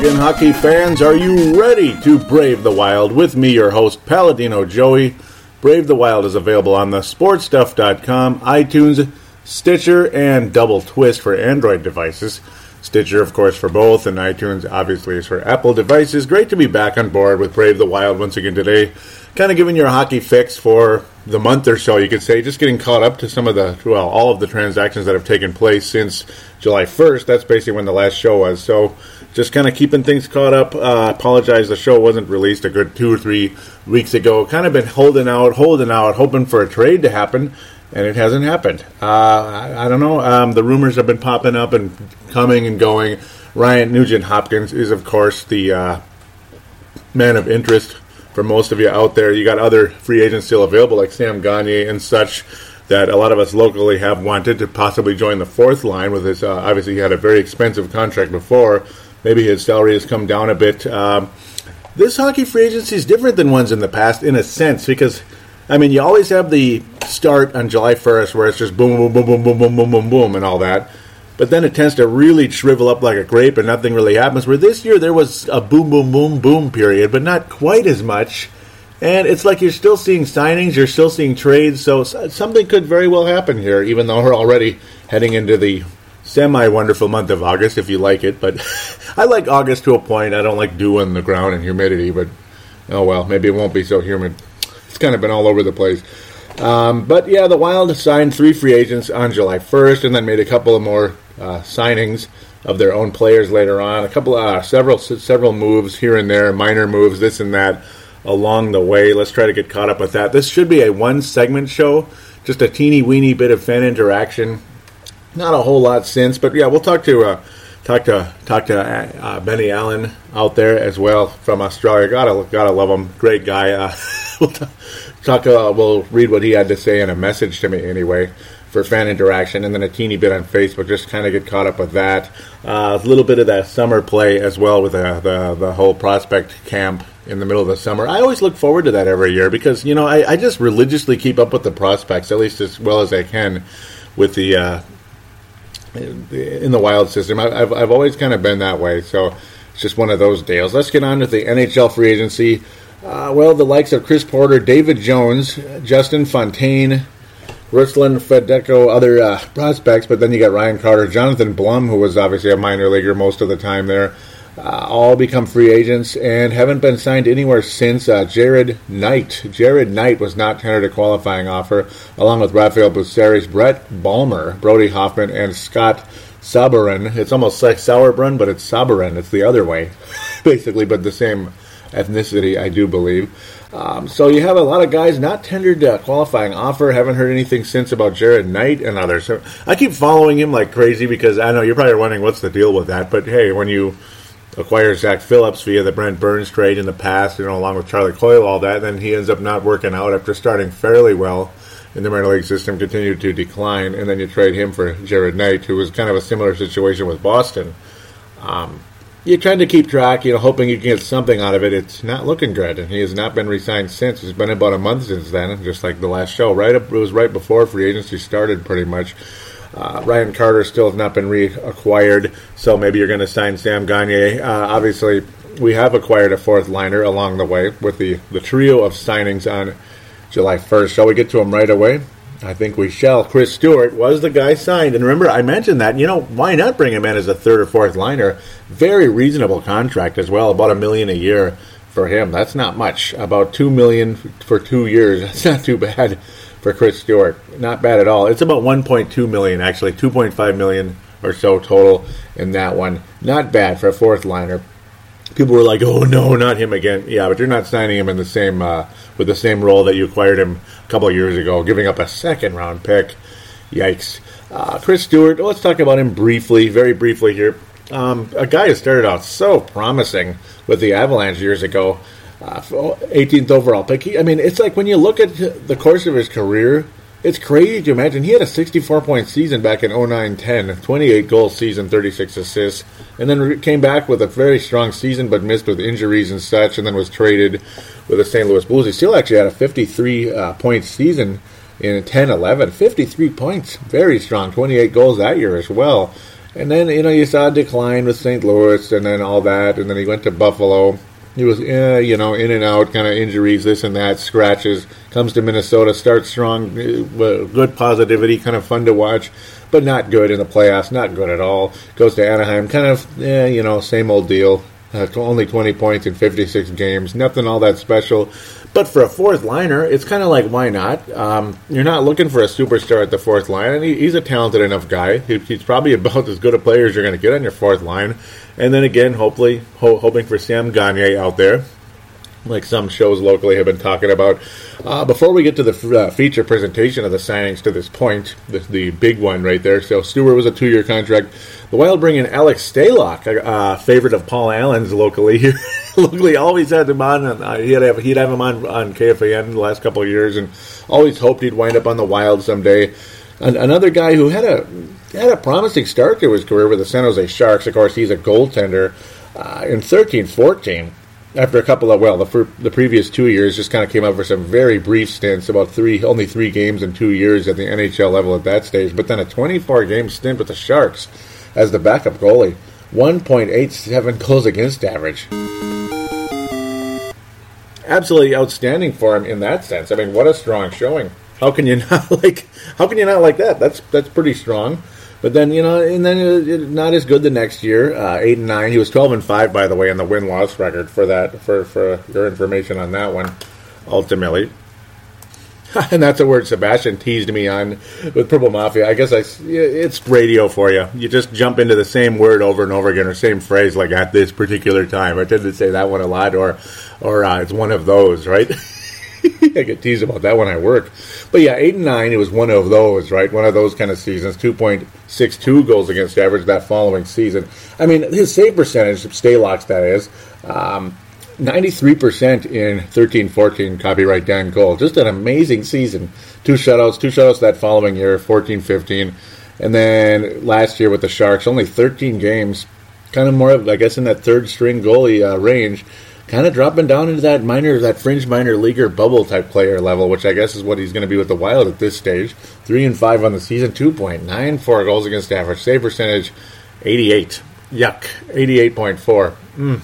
Again, hockey fans. Are you ready to brave the wild? With me, your host, Paladino Joey. Brave the Wild is available on the sportstuff.com, iTunes, Stitcher, and Double Twist for Android devices. Stitcher, of course, for both, and iTunes, obviously, is for Apple devices. Great to be back on board with Brave the Wild once again today. Kind of giving your hockey fix for the month or so, you could say. Just getting caught up to some of the, well, all of the transactions that have taken place since July 1st. That's basically when the last show was. So, just kind of keeping things caught up. Uh, apologize, the show wasn't released a good two or three weeks ago. Kind of been holding out, holding out, hoping for a trade to happen, and it hasn't happened. Uh, I, I don't know. Um, the rumors have been popping up and coming and going. Ryan Nugent Hopkins is, of course, the uh, man of interest for most of you out there. You got other free agents still available, like Sam Gagner and such, that a lot of us locally have wanted to possibly join the fourth line. With his, uh, obviously, he had a very expensive contract before. Maybe his salary has come down a bit. Um, this hockey free agency is different than ones in the past, in a sense, because I mean, you always have the start on July 1st where it's just boom, boom, boom, boom, boom, boom, boom, boom, boom, and all that. But then it tends to really shrivel up like a grape and nothing really happens. Where this year there was a boom, boom, boom, boom period, but not quite as much. And it's like you're still seeing signings, you're still seeing trades, so something could very well happen here, even though we're already heading into the semi wonderful month of August, if you like it. But I like August to a point. I don't like dew on the ground and humidity, but oh well, maybe it won't be so humid. It's kind of been all over the place. Um, but yeah, the Wild signed three free agents on July 1st, and then made a couple of more uh, signings of their own players later on. A couple, uh, several, several moves here and there, minor moves, this and that, along the way. Let's try to get caught up with that. This should be a one-segment show, just a teeny weeny bit of fan interaction. Not a whole lot since, but yeah, we'll talk to. Uh, Talk to talk to uh, Benny Allen out there as well from Australia. Gotta gotta love him. Great guy. Uh, we'll t- talk. Uh, we'll read what he had to say in a message to me anyway for fan interaction, and then a teeny bit on Facebook. Just kind of get caught up with that. Uh, a little bit of that summer play as well with the, the the whole prospect camp in the middle of the summer. I always look forward to that every year because you know I, I just religiously keep up with the prospects at least as well as I can with the. In the wild system. I- I've, I've always kind of been that way, so it's just one of those deals. Let's get on with the NHL free agency. Uh, well, the likes of Chris Porter, David Jones, Justin Fontaine, Ruslan Fedeco, other uh, prospects, but then you got Ryan Carter, Jonathan Blum, who was obviously a minor leaguer most of the time there, uh, all become free agents and haven't been signed anywhere since. Uh, Jared Knight. Jared Knight was not tendered a qualifying offer, along with Rafael Bussières, Brett Bulmer, Brody Hoffman, and Scott Sabarin. It's almost like Sauerbrunn, but it's Sabarin. It's the other way, basically, but the same ethnicity, I do believe. Um, so you have a lot of guys not tendered a qualifying offer. Haven't heard anything since about Jared Knight and others. I keep following him like crazy because I know you're probably wondering what's the deal with that. But hey, when you acquire Zach Phillips via the Brent Burns trade in the past, you know, along with Charlie Coyle, all that, then he ends up not working out after starting fairly well in the minor league system, continued to decline, and then you trade him for Jared Knight, who was kind of a similar situation with Boston. Um, you're trying to keep track, you know, hoping you can get something out of it. It's not looking good, and he has not been re-signed since. It's been about a month since then, just like the last show. Right, up, it was right before free agency started, pretty much. Uh, Ryan Carter still has not been reacquired, so maybe you're going to sign Sam Gagner. Uh, obviously, we have acquired a fourth liner along the way with the, the trio of signings on July 1st. Shall we get to him right away? I think we shall. Chris Stewart was the guy signed. And remember, I mentioned that, you know, why not bring him in as a third or fourth liner? Very reasonable contract as well, about a million a year for him. That's not much. About two million for two years. That's not too bad for Chris Stewart. Not bad at all. It's about 1.2 million actually, 2.5 million or so total in that one. Not bad for a fourth liner. People were like, "Oh no, not him again." Yeah, but you're not signing him in the same uh, with the same role that you acquired him a couple years ago, giving up a second round pick. Yikes. Uh, Chris Stewart. Let's talk about him briefly, very briefly here. Um, a guy who started out so promising with the Avalanche years ago, uh, 18th overall pick. I mean, it's like when you look at the course of his career, it's crazy to imagine. He had a 64 point season back in 09 10, 28 goal season, 36 assists, and then came back with a very strong season but missed with injuries and such, and then was traded with the St. Louis Blues. He still actually had a 53 uh, point season in 10 11. 53 points, very strong, 28 goals that year as well. And then, you know, you saw a decline with St. Louis and then all that, and then he went to Buffalo he was, eh, you know, in and out, kind of injuries, this and that, scratches. Comes to Minnesota, starts strong, eh, good positivity, kind of fun to watch, but not good in the playoffs, not good at all. Goes to Anaheim, kind of, eh, you know, same old deal. Uh, only 20 points in 56 games, nothing all that special. But for a fourth liner, it's kind of like, why not? Um, you're not looking for a superstar at the fourth line, and he, he's a talented enough guy. He, he's probably about as good a player as you're going to get on your fourth line. And then again, hopefully, ho- hoping for Sam Gagner out there, like some shows locally have been talking about. Uh, before we get to the f- uh, feature presentation of the signings to this point, the, the big one right there. So Stewart was a two-year contract. The Wild bring in Alex Stalock, a uh, favorite of Paul Allen's locally. locally, always had him on. And, uh, he'd have he'd have him on on KFAN the last couple of years, and always hoped he'd wind up on the Wild someday. An- another guy who had a had a promising start to his career with the San Jose Sharks. Of course, he's a goaltender. Uh, in 13 14, after a couple of well, the the previous two years just kind of came up for some very brief stints, about three only three games in two years at the NHL level at that stage. But then a 24 game stint with the Sharks as the backup goalie, 1.87 goals against average. Absolutely outstanding for him in that sense. I mean, what a strong showing. How can you not like? How can you not like that? That's that's pretty strong. But then you know, and then it, it, not as good the next year. Uh, eight and nine. He was twelve and five, by the way, on the win loss record for that. For for your information on that one, ultimately. and that's a word Sebastian teased me on with Purple Mafia. I guess I, it's radio for you. You just jump into the same word over and over again, or same phrase, like at this particular time. I tend to say that one a lot, or or uh, it's one of those, right? I get teased about that when I work. But yeah, eight and nine, it was one of those, right? One of those kind of seasons. Two point six two goals against average that following season. I mean, his save percentage, of Stalock's that is, um, 93% in 13-14 copyright Dan Cole. Just an amazing season. Two shutouts, two shutouts that following year, 14-15. And then last year with the Sharks, only 13 games. Kind of more of, I guess, in that third string goalie uh, range kind of dropping down into that minor, that fringe minor leaguer bubble type player level, which I guess is what he's going to be with the Wild at this stage. Three and five on the season, two point nine four goals against average, save percentage, eighty eight. Yuck, eighty eight point four. Mm.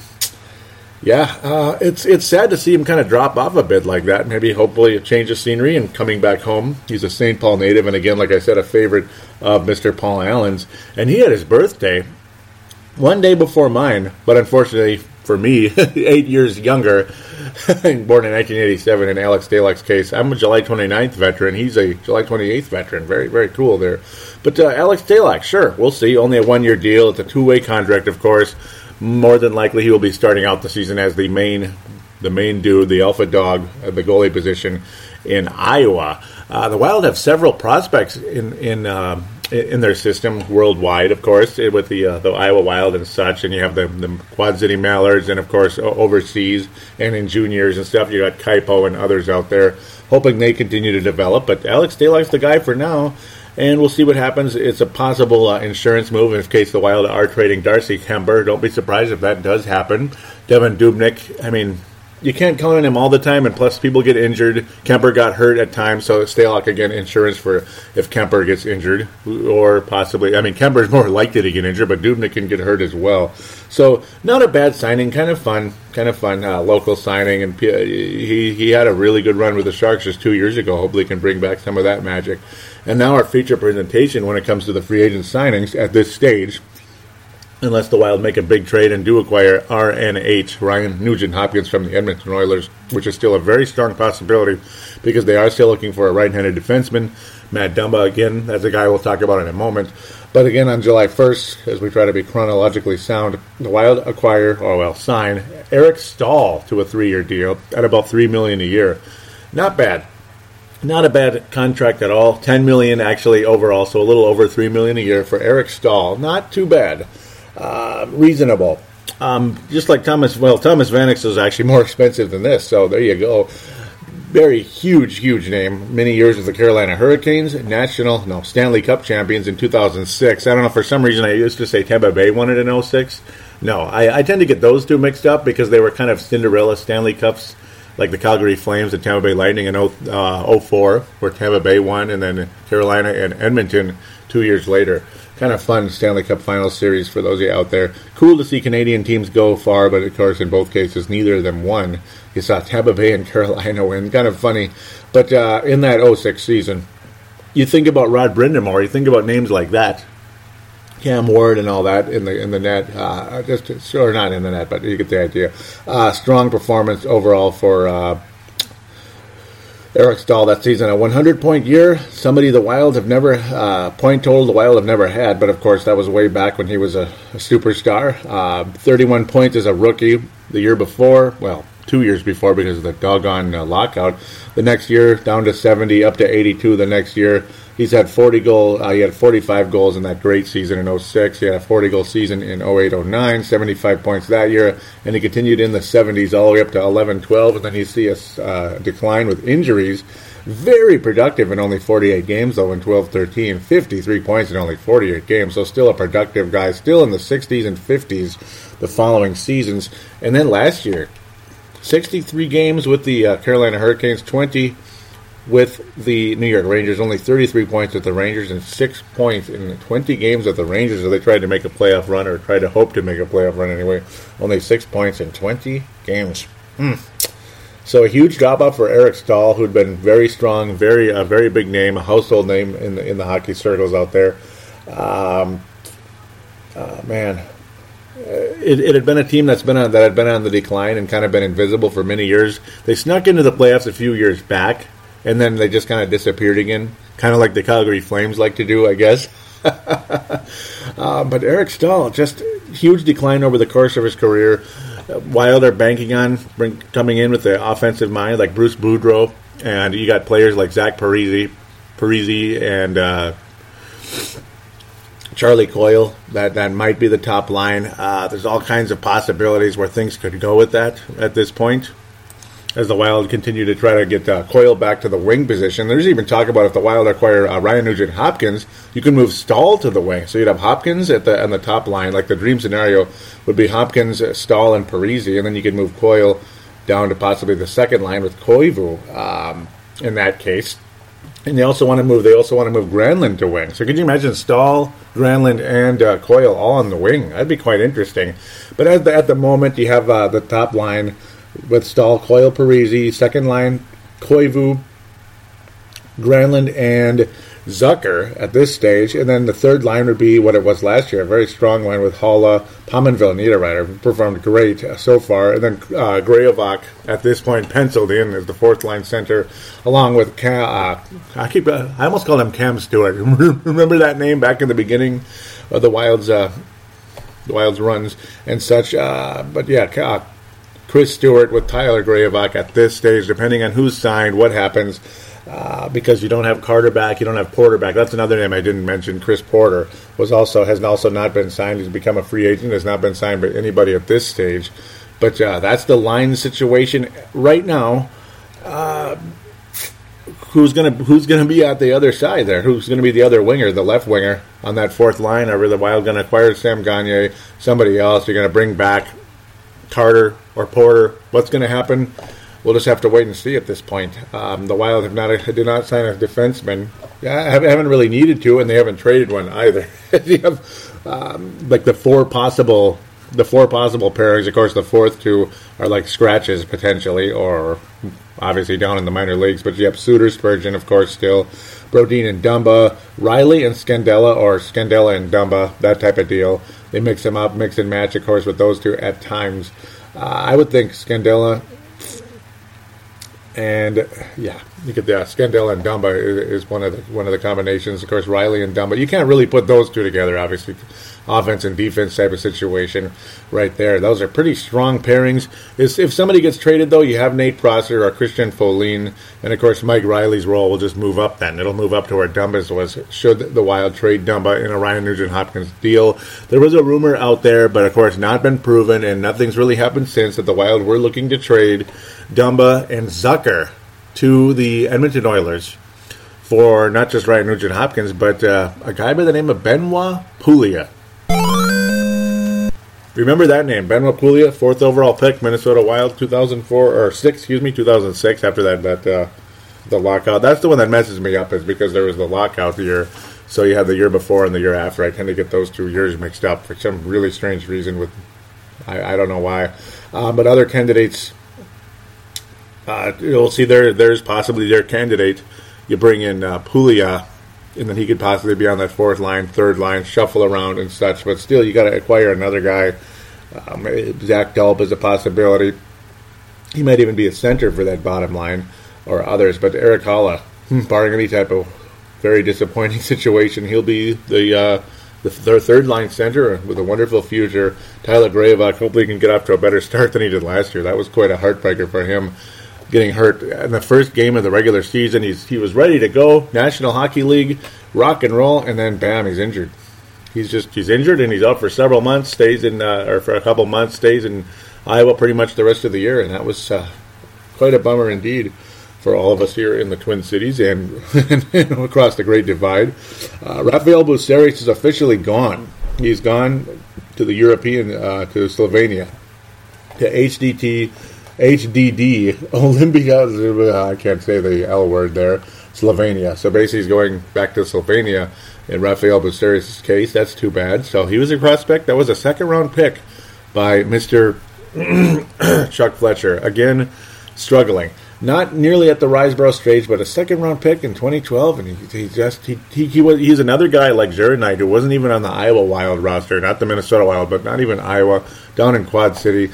Yeah, uh, it's it's sad to see him kind of drop off a bit like that. Maybe hopefully a change of scenery and coming back home. He's a St. Paul native, and again, like I said, a favorite of Mr. Paul Allen's. And he had his birthday one day before mine, but unfortunately for me, eight years younger, born in 1987 in Alex Stalock's case. I'm a July 29th veteran. He's a July 28th veteran. Very, very cool there. But uh, Alex Stalock, sure, we'll see. Only a one year deal. It's a two way contract, of course. More than likely, he will be starting out the season as the main, the main dude, the alpha dog at the goalie position in Iowa. Uh, the Wild have several prospects in in uh, in their system worldwide, of course, eh, with the uh, the Iowa Wild and such, and you have the, the Quad City Mallards, and of course overseas and in juniors and stuff. You got Kaapo and others out there, hoping they continue to develop. But Alex Stalock's the guy for now, and we'll see what happens. It's a possible uh, insurance move in case the Wild are trading Darcy Kuemper. Don't be surprised if that does happen. Devan Dubnyk, I mean, you can't count on him all the time, and plus people get injured. Kuemper got hurt at times, so Stalock again insurance for if Kuemper gets injured, or possibly. I mean, Kuemper's more likely to get injured, but Dubnyk can get hurt as well. So not a bad signing, kind of fun, kind of fun uh, local signing, and he he had a really good run with the Sharks just two years ago. Hopefully, can bring back some of that magic. And now our feature presentation when it comes to the free agent signings at this stage unless the Wild make a big trade and do acquire RNH, Ryan Nugent Hopkins from the Edmonton Oilers, which is still a very strong possibility because they are still looking for a right handed defenseman. Matt Dumba, again, that's a guy we'll talk about in a moment. But again, on July 1st, as we try to be chronologically sound, the Wild acquire, or well, sign Eric Staal to a three year deal at about 3 million a year. Not bad not a bad contract at all. Ten million actually overall, so a little over three million a year for Eric Staal. Not too bad. Uh, reasonable. Um, just like Thomas, well, Thomas Vanek is actually more expensive than this, so there you go. Very huge, huge name. Many years with the Carolina Hurricanes, national, no, Stanley Cup champions in 2006. I don't know, for some reason I used to say Tampa Bay won it in 06. No, I, I tend to get those two mixed up because they were kind of Cinderella Stanley Cups like the Calgary Flames and Tampa Bay Lightning in 0, uh, 04, where Tampa Bay won, and then Carolina and Edmonton two years later. Kind of fun Stanley Cup final series for those of you out there. Cool to see Canadian teams go far, but of course, in both cases, neither of them won. You saw Tampa Bay and Carolina win. Kind of funny. But uh, in that 06 season, you think about Rod Brind'Amour, you think about names like that. Cam Ward and all that in the in the net, uh, just sure not in the net, but you get the idea. Uh, strong performance overall for uh, Eric Staal that season. A 100 point year, somebody the Wild have never uh, point total the Wild have never had, but of course that was way back when he was a, a superstar. Uh, 31 points as a rookie the year before. Well, two years before because of the doggone uh, lockout. The next year down to 70, up to 82. The next year. He's had 40 goal. Uh, he had 45 goals in that great season in 06. He had a 40 goal season in 08 09, 75 points that year, and he continued in the 70s all the way up to 11 12. And then you see a uh, decline with injuries. Very productive in only 48 games, though, in 12 13. 53 points in only 48 games. So, still a productive guy, still in the 60s and 50s the following seasons. And then last year, 63 games with the uh, Carolina Hurricanes, 20 with the New York Rangers, only 33 points with the Rangers and 6 points in 20 games with the Rangers. So they tried to make a playoff run or tried to hope to make a playoff run anyway. Only 6 points in 20 games. Hmm. So a huge drop off for Eric Staal, who'd been very strong, very a very big name, a household name in the in the hockey circles out there. Um, uh, man, it, it, had been a team that's been on that had been on the decline and kind of been invisible for many years. They snuck into the playoffs a few years back, and then they just kind of disappeared again, kind of like the Calgary Flames like to do, I guess. uh, but Eric Staal, just huge decline over the course of his career. Wild are banking on bring, coming in with the offensive mind, like Bruce Boudreau, and you got players like Zach Parise, Parise and uh, Charlie Coyle. That that might be the top line. Uh, there's all kinds of possibilities where things could go with that at this point as the Wild continue to try to get uh, Coyle back to the wing position. There's even talk about if the Wild acquire uh, Ryan Nugent Hopkins, you can move Staal to the wing. So you'd have Hopkins at the on the top line. Like the dream scenario would be Hopkins, uh, Staal, and Parise, and then you could move Coyle down to possibly the second line with Koivu um, in that case. And they also want to move. They also want to move Granlund to wing. So could you imagine Staal, Granlund, and uh, Coyle all on the wing? That'd be quite interesting. But at the, at the moment, you have uh, the top line with Staal, Coyle, Parise, second line, Koivu, Granlund, and Zucker at this stage, and then the third line would be what it was last year, a very strong line with Haula, Pominville, Niederreiter, performed great so far, and then uh, Graovac at this point penciled in as the fourth line center, along with Cam, uh, I keep uh, I almost called him Cam Stewart. Remember that name back in the beginning of the Wild's uh, the Wild's runs and such. Uh, but yeah, uh, Chris Stewart with Tyler Graovac at this stage, depending on who's signed, what happens. Uh, because you don't have Carter back, you don't have Porter back. That's another name I didn't mention. Chris Porter was also has also not been signed. He's become a free agent. Has not been signed by anybody at this stage. But uh, that's the line situation right now. Uh, who's gonna Who's gonna be at the other side there? Who's gonna be the other winger, the left winger on that fourth line? Are the Wild gonna acquire Sam Gagner? Somebody else? You're gonna bring back Carter or Porter. What's going to happen? We'll just have to wait and see at this point. Um, the Wild have not did not sign a defenseman. Yeah, haven't really needed to, and they haven't traded one either. you have um, like the four possible the four possible pairings. Of course, the fourth two are like scratches potentially, or obviously down in the minor leagues. But have Suter, Spurgeon, of course, still. Brodin and Dumba, Reilly and Scandella, or Scandella and Dumba, that type of deal. They mix them up, mix and match, of course, with those two at times. Uh, I would think Scandella and yeah, you could yeah, Scandella and Dumba is, is, one of the one of the combinations. Of course, Reilly and Dumba. You can't really put those two together, obviously. Offense and defense type of situation, right there. Those are pretty strong pairings. If, somebody gets traded, though, you have Nate Prosser or Christian Folin, and of course Mike Reilly's role will just move up. Then it'll move up to where Dumba's was. Should the Wild trade Dumba in a Ryan Nugent Hopkins deal? There was a rumor out there, but of course not been proven, and nothing's really happened since that the Wild were looking to trade Dumba and Zucker to the Edmonton Oilers for not just Ryan Nugent Hopkins, but uh, a guy by the name of Benoit Pouliot. Remember that name, Ben Pouliot, fourth overall pick, Minnesota Wild, 2004 or six, excuse me, 2006. After that, that uh, the lockout. That's the one that messes me up, is because there was the lockout year. So you had the year before and the year after. I tend to get those two years mixed up for some really strange reason. With I, I don't know why, uh, but other candidates uh, you'll see there. There's possibly their candidate. You bring in uh, Pouliot, and then he could possibly be on that fourth line, third line, shuffle around and such. But still, you got to acquire another guy. Um, Zach Delp is a possibility. He might even be a center for that bottom line or others. But Eric Haula, hmm, barring any type of very disappointing situation, he'll be the uh, the, their third line center with a wonderful future. Tyler Graves hopefully he can get off to a better start than he did last year. That was quite a heartbreaker for him getting hurt in the first game of the regular season. He's he was ready to go, National Hockey League, rock and roll, and then bam, he's injured. He's just he's injured and he's out for several months. Stays in uh, or for a couple months. Stays in Iowa pretty much the rest of the year, and that was uh, quite a bummer indeed for all of us here in the Twin Cities and, across the Great Divide. Uh, Rafael Bussières is officially gone. He's gone to the European uh, to Slovenia to HDT HDD Olympia. I can't say the L word there. Slovenia. So basically, he's going back to Slovenia. In Rafael Bussières' case, that's too bad. So he was a prospect. That was a second round pick by Mister Chuck Fletcher. Again, struggling. Not nearly at the Risebrough stage, but a second round pick in 2012, and he, he just he, he, he was he's another guy like Jared Knight who wasn't even on the Iowa Wild roster, not the Minnesota Wild, but not even Iowa, down in Quad City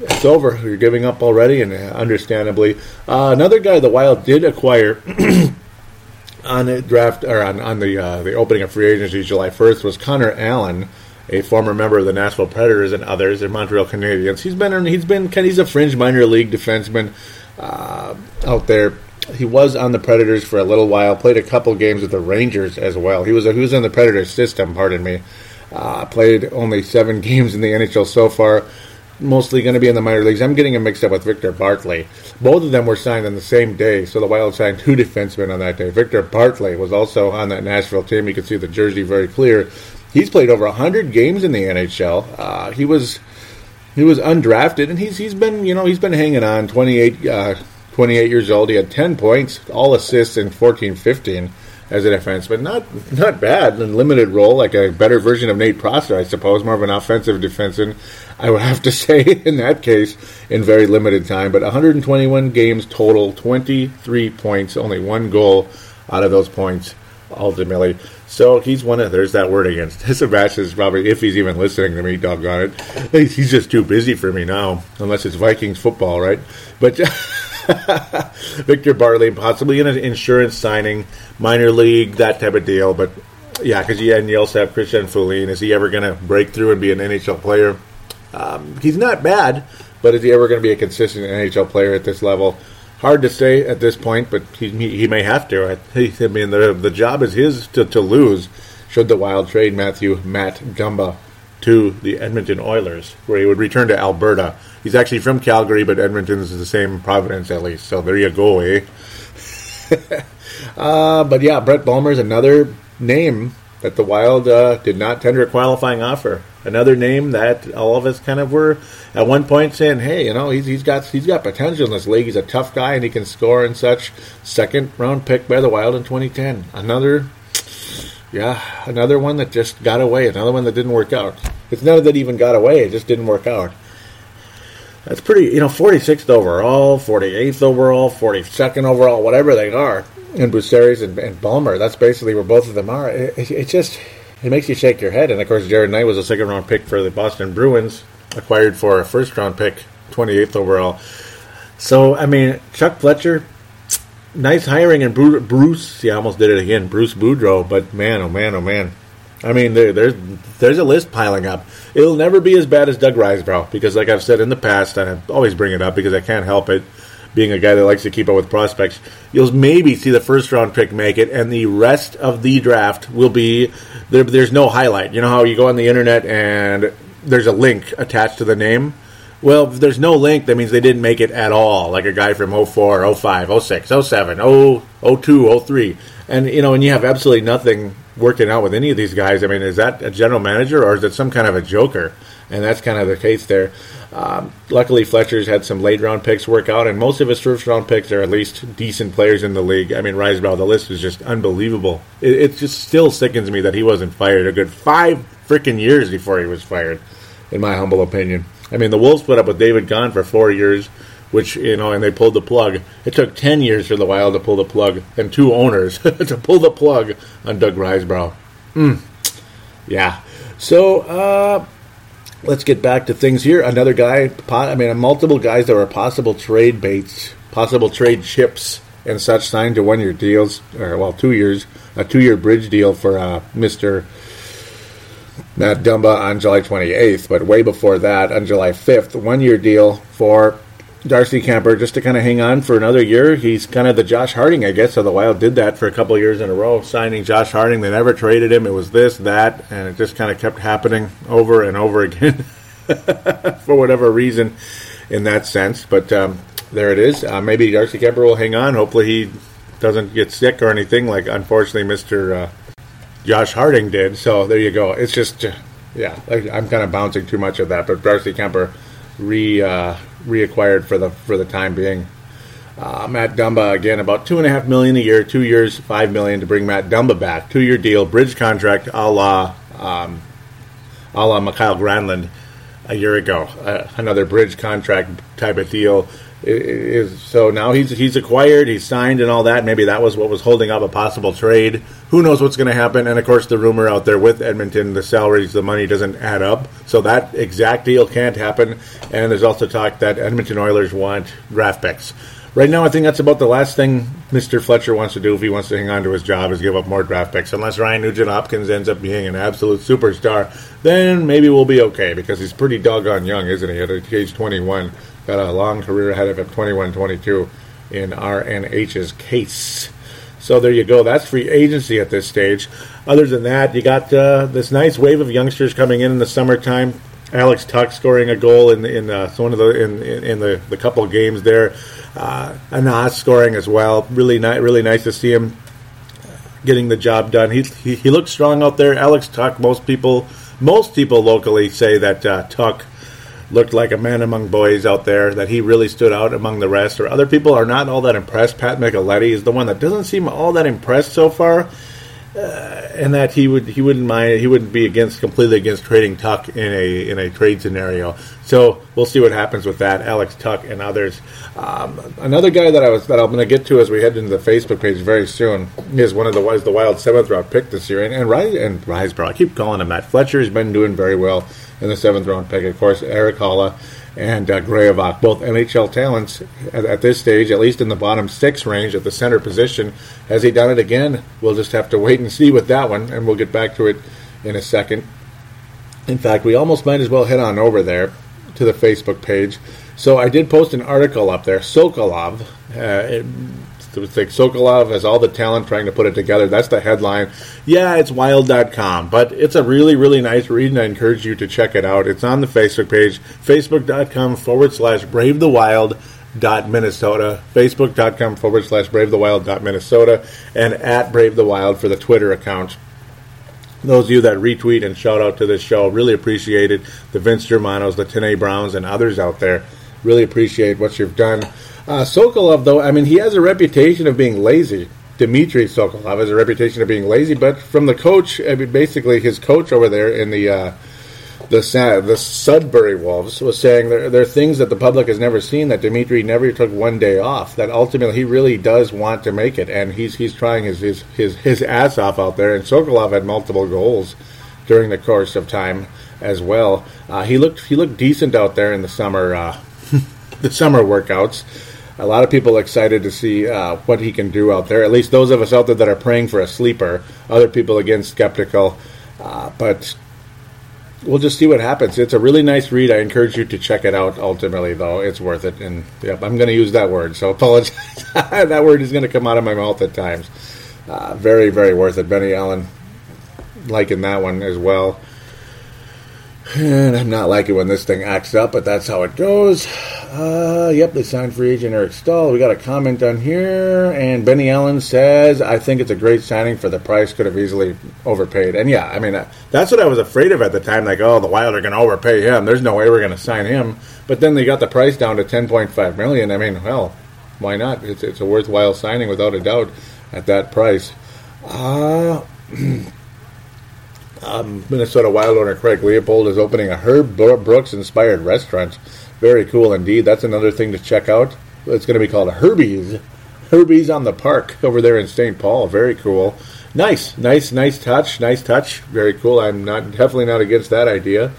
it's over. You're giving up already, and understandably. Uh, another guy the Wild did acquire on the draft or on, on the uh, the opening of free agency July 1st was Conor Allen, a former member of the Nashville Predators and others, and Montreal Canadiens. He's been he's been he's a fringe minor league defenseman uh, out there. He was on the Predators for a little while. Played a couple games with the Rangers as well. He was he was in the Predators system. Pardon me. Uh, played only seven games in the NHL so far mostly going to be in the minor leagues. I'm getting him mixed up with Victor Bartley. Both of them were signed on the same day, so the Wild signed two defensemen on that day. Victor Bartley was also on that Nashville team. You can see the jersey very clear. He's played over 100 games in the NHL. Uh, he was he was undrafted, and he's he's been you know he's been hanging on. 28 uh, 28 years old. He had 10 points, all assists in 14 15 as a defenseman. Not not bad in limited role, like a better version of Nate Prosser, I suppose, more of an offensive defenseman. I would have to say in that case in very limited time. But 121 games total, 23 points, only one goal out of those points ultimately. So he's one of there's that word against Sebastian is probably if he's even listening to me, doggone it. He's just too busy for me now, unless it's Vikings football, right? But Victor Bartley possibly in an insurance signing, minor league, that type of deal. But yeah, because yeah, and you also have Christian Folin. Is he ever going to break through and be an NHL player? Um, he's not bad, but is he ever going to be a consistent NHL player at this level? Hard to say at this point, but he, he may have to. I, mean, the, the job is his to, to lose should the Wild trade Matthew Matt Dumba to the Edmonton Oilers, where he would return to Alberta. He's actually from Calgary, but Edmonton is the same province at least. So there you go, eh? uh, but yeah, Brett Bulmer is another name that the Wild uh, did not tender a qualifying offer. Another name that all of us kind of were at one point saying, "Hey, you know, he's, he's got he's got potential in this league. He's a tough guy and he can score and such." Second round pick by the Wild in 2010. Another, yeah, another one that just got away. Another one that didn't work out. It's none that even got away. It just didn't work out. That's pretty, you know, 46th overall, 48th overall, 42nd overall, whatever they are, and Bussières and, and Bulmer. That's basically where both of them are. It, it, it just it makes you shake your head. And of course, Jared Knight was a second round pick for the Boston Bruins, acquired for a first round pick, 28th overall. So I mean, Chuck Fletcher, nice hiring, and Bruce. Yeah, I almost did it again, Bruce Boudreau. But man, oh man, oh man. I mean, there, there's there's a list piling up. It'll never be as bad as Doug Risebrough because, like I've said in the past, and I always bring it up because I can't help it. Being a guy that likes to keep up with prospects, you'll maybe see the first round pick make it, and the rest of the draft will be there, there's no highlight. You know how you go on the internet and there's a link attached to the name. Well, if there's no link, that means they didn't make it at all. Like a guy from 04, 05, 06, 07, 0, 02, 03. And, you know, and you have absolutely nothing working out with any of these guys. I mean, is that a general manager or is it some kind of a joker? And that's kind of the case there. Um, luckily, Fletcher's had some late round picks work out, and most of his first round picks are at least decent players in the league. I mean, Risebrough, the list is just unbelievable. It, it just still sickens me that he wasn't fired a good five freaking years before he was fired, in my humble opinion. I mean, the Wolves put up with David Kahn for four years, which, you know, and they pulled the plug. It took 10 years for the Wild to pull the plug, and two owners to pull the plug on Doug Risebrough. Mm. Yeah. So, uh, let's get back to things here. Another guy, I mean, multiple guys that were possible trade baits, possible trade chips, and such signed to one year deals, or, well, two years, a two year bridge deal for uh, Mr. Matt Dumba on July 28th, but way before that, on July 5th, one year deal for Darcy Kuemper just to kind of hang on for another year. He's kind of the Josh Harding, I guess. So the Wild did that for a couple years in a row, signing Josh Harding. They never traded him. It was this, that, and it just kind of kept happening over and over again for whatever reason in that sense. But um, there it is. Uh, maybe Darcy Kuemper will hang on. Hopefully he doesn't get sick or anything like, unfortunately, Mr. Uh, Josh Harding did. So there you go. It's just, yeah, I'm kind of bouncing too much of that. But Darcy Kuemper re uh, reacquired for the for the time being. Uh, Matt Dumba again about two and a half million a year, two years, five million to bring Matt Dumba back, two year deal, bridge contract, a la um, a la Mikael Granlund a year ago, uh, another bridge contract type of deal is so now he's he's acquired, he's signed, and all that. Maybe that was what was holding up a possible trade. Who knows what's going to happen? And of course, the rumor out there with Edmonton, the salaries, the money doesn't add up, so that exact deal can't happen. And there's also talk that Edmonton Oilers want draft picks. Right now, I think that's about the last thing Mr. Fletcher wants to do if he wants to hang on to his job is give up more draft picks. Unless Ryan Nugent Hopkins ends up being an absolute superstar, then maybe we'll be okay because he's pretty doggone young, isn't he? At age 21 got a long career ahead of him, 21 22 in RNH's case. So there you go. That's free agency at this stage. Other than that, you got uh, this nice wave of youngsters coming in in the summertime. Alex Tuch scoring a goal in in uh, one of the in, in, in the, the couple games there. Uh, Anas scoring as well. Really nice, really nice to see him getting the job done. He, he, he looks strong out there. Alex Tuch. Most people most people locally say that uh, Tuch looked like a man among boys out there, that he really stood out among the rest, or other people are not all that impressed. Pat Micheletti is the one that doesn't seem all that impressed so far, uh, and that he would he wouldn't mind he wouldn't be against completely against trading Tuch in a in a trade scenario. So we'll see what happens with that. Alex Tuch and others. Um, another guy that I was that I'm going to get to as we head into the Facebook page very soon is one of the was the Wild seventh round pick this year, and and Rise and Risebrough. I keep calling him Matt Fletcher He's been doing very well in the seventh round pick. Of course, Eric Haula and uh, Graovac, both NHL talents at, at, this stage, at least in the bottom six range at the center position. Has he done it again? We'll just have to wait and see with that one, and we'll get back to it in a second. In fact, we almost might as well head on over there to the Facebook page. So I did post an article up there. Sokolov, uh, it's like Sokolov has all the talent trying to put it together. That's the headline. Yeah, it's wild.com, but it's a really, really nice read, and I encourage you to check it out. It's on the Facebook page, facebook.com forward slash brave the wild dot Minnesota, facebook.com forward slash brave the wild dot Minnesota, and at brave the wild for the Twitter account. Those of you that retweet and shout out to this show, really appreciate it. The Vince Germanos, the Tene Browns, and others out there, really appreciate what you've done. Uh, Sokolov, though, I mean, he has a reputation of being lazy. Dmitry Sokolov has a reputation of being lazy, but from the coach, I mean, basically his coach over there in the uh, the the Sudbury Wolves was saying there, there are things that the public has never seen that Dimitri never took one day off. That ultimately he really does want to make it, and he's he's trying his his his, his ass off out there. And Sokolov had multiple goals during the course of time as well. Uh, he looked he looked decent out there in the summer uh, the summer workouts. A lot of people excited to see uh, what he can do out there. At least those of us out there that are praying for a sleeper. Other people again skeptical, uh, but we'll just see what happens. It's a really nice read. I encourage you to check it out. Ultimately, though, it's worth it. And yep, I'm going to use that word. So apologize. that word is going to come out of my mouth at times. Uh, very, very worth it. Benny Allen liking that one as well. And I'm not liking when this thing acts up, but that's how it goes. Uh, yep, they signed free agent Eric Staal. We got a comment on here, and Benny Allen says, "I think it's a great signing for the price. Could have easily overpaid." And yeah, I mean uh, that's what I was afraid of at the time. Like, oh, the Wild are going to overpay him. There's no way we're going to sign him. But then they got the price down to 10.5 million. I mean, well, why not? It's it's a worthwhile signing without a doubt at that price. Uh um, Minnesota Wild owner Craig Leopold is opening a Herb Brooks inspired restaurant. Very cool indeed. That's another thing to check out. It's going to be called Herbie's. Herbie's on the park over there in St. Paul. Very cool. Nice, nice, nice touch. Nice touch. Very cool. I'm not definitely not against that idea.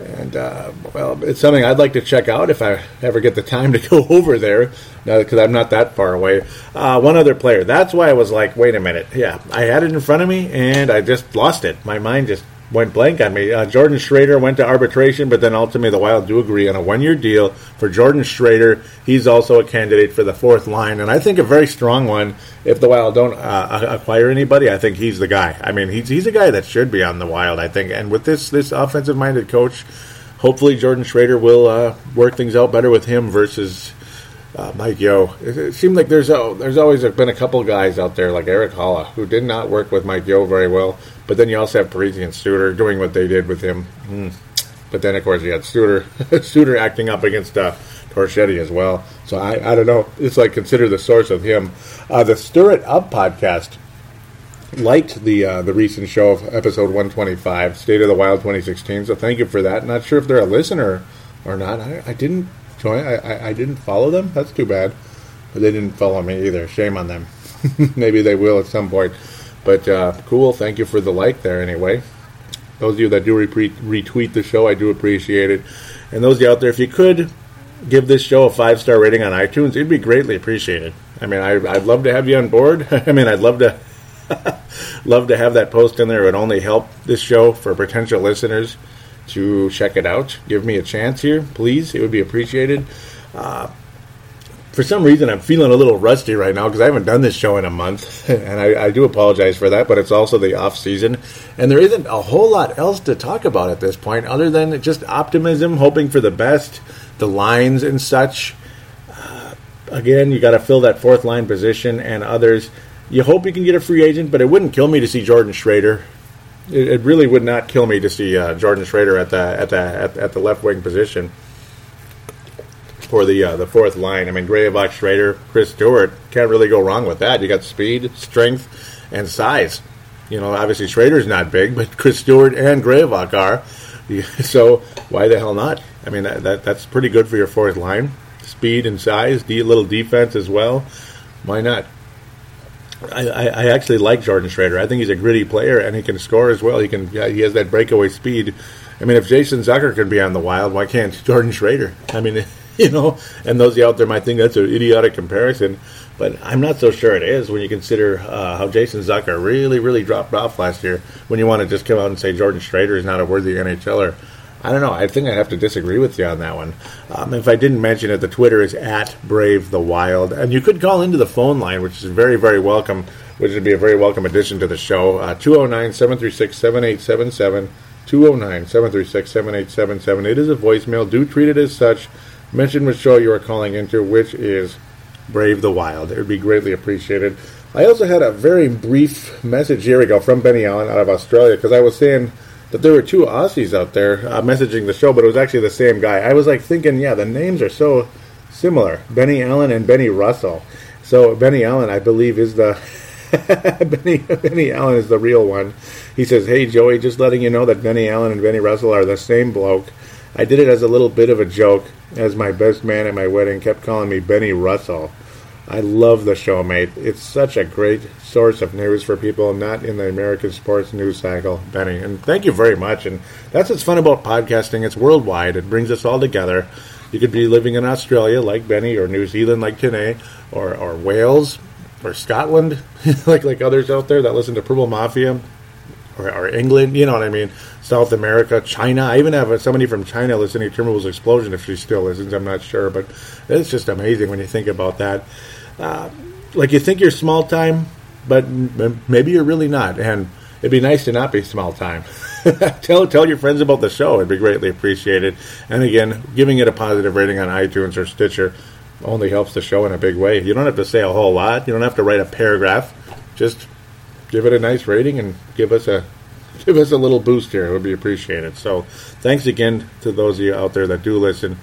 And uh, well, it's something I'd like to check out if I ever get the time to go over there, because I'm not that far away. Uh, one other player. That's why I was like, wait a minute. Yeah, I had it in front of me, and I just lost it. My mind just went blank on me. Uh, Jordan Schroeder went to arbitration, but then ultimately the Wild do agree on a one-year deal for Jordan Schroeder. He's also a candidate for the fourth line, and I think a very strong one. If the Wild don't uh, acquire anybody, I think he's the guy. I mean, he's he's a guy that should be on the Wild. I think, and with this this offensive-minded coach, hopefully Jordan Schroeder will uh, work things out better with him versus. Uh, Mike Yeo. It, it, seemed like there's a, there's always been a couple guys out there like Eric Haula who did not work with Mike Yeo very well. But then you also have Parise and Suter doing what they did with him. Mm. But then, of course, you had Suter, Studer acting up against uh, Torchetti as well. So I, I don't know. It's like consider the source of him. Uh, the Stir It Up podcast liked the uh, the recent show of episode 125, State of the Wild 2016. So thank you for that. Not sure if they're a listener or not. I, I didn't join. I, I, I didn't follow them. That's too bad. But they didn't follow me either. Shame on them. Maybe they will at some point. But uh, cool. Thank you for the like there anyway. Those of you that do re- retweet the show, I do appreciate it. And those of you out there, if you could give this show a five star rating on iTunes, it'd be greatly appreciated. I mean, I, would love to have you on board. I mean, I'd love to love to have that post in there. It would only help this show for potential listeners to check it out. Give me a chance here, please. It would be appreciated. Uh, for some reason, I'm feeling a little rusty right now because I haven't done this show in a month, and I, I, do apologize for that. But it's also the off season, and there isn't a whole lot else to talk about at this point, other than just optimism, hoping for the best, the lines and such. Uh, again, you got to fill that fourth line position, and others. You hope you can get a free agent, but it wouldn't kill me to see Jordan Schroeder. It, it really would not kill me to see uh, Jordan Schroeder at the at the at, at the left wing position for the uh, the fourth line. I mean, Graovac, Schroeder, Chris Stewart can't really go wrong with that. You got speed, strength, and size. You know, obviously Schroeder's not big, but Chris Stewart and Graovac are. So why the hell not? I mean, that, that that's pretty good for your fourth line. Speed and size, a little defense as well. Why not? I, I, actually like Jordan Schroeder. I think he's a gritty player and he can score as well. He can he has that breakaway speed. I mean, if Jason Zucker can be on the Wild, why can't Jordan Schroeder? I mean, you know, and those out there might think that's an idiotic comparison, but I'm not so sure it is when you consider uh, how Jason Zucker really, really dropped off last year. When you want to just come out and say Jordan Schroeder is not a worthy NHLer, I don't know. I think I have to disagree with you on that one. Um, if I didn't mention it, the Twitter is at Brave the Wild, and you could call into the phone line, which is very, very welcome. Which would be a very welcome addition to the show. Uh, 209 736 7877. 209 736 7877. It is a voicemail. Do treat it as such mention which show you are calling into, which is Brave the Wild. It would be greatly appreciated. I also had a very brief message. Here we go from Benny Allen out of Australia because I was saying that there were two Aussies out there uh, messaging the show, but it was actually the same guy. I was like thinking, yeah, the names are so similar Benny Allen and Benny Russell. So Benny Allen, I believe, is the Benny, Benny Allen is the real one. He says, Hey, Joey, just letting you know that Benny Allen and Benny Russell are the same bloke. I did it as a little bit of a joke, as my best man at my wedding kept calling me Benny Russell. I love the show, mate. It's such a great source of news for people not in the American sports news cycle, Benny. And thank you very much. And that's what's fun about podcasting. It's worldwide. It brings us all together. You could be living in Australia like Benny, or New Zealand like Tanae, or, or Wales, or Scotland, like like others out there that listen to Purple Mafia, or, or, England, you know what I mean? South America, China. I even have somebody from China listening to Timberwolves Explosion if she still listens. I'm not sure, but it's just amazing when you think about that. Uh, like you think you're small time, but maybe you're really not. And it'd be nice to not be small time. tell tell your friends about the show; it'd be greatly appreciated. And again, giving it a positive rating on iTunes or Stitcher only helps the show in a big way. You don't have to say a whole lot. You don't have to write a paragraph. Just give it a nice rating and give us a give us a little boost here. It would be appreciated. So, thanks again to those of you out there that do listen,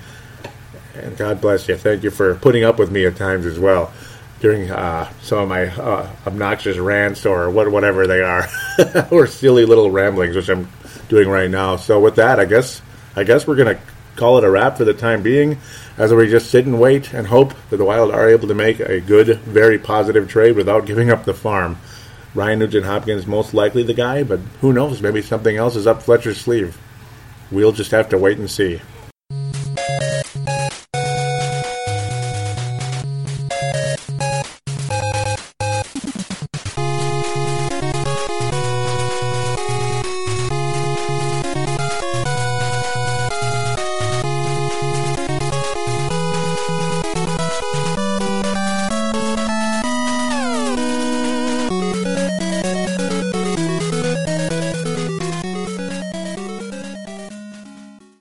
and God bless you. Thank you for putting up with me at times as well during uh, some of my uh, obnoxious rants or what, whatever they are, or silly little ramblings, which I'm doing right now. So, with that, I guess I guess we're gonna call it a wrap for the time being, as we just sit and wait and hope that the Wild are able to make a good, very positive trade without giving up the farm. Ryan Nugent Hopkins most likely the guy, but who knows? Maybe something else is up Fletcher's sleeve. We'll just have to wait and see.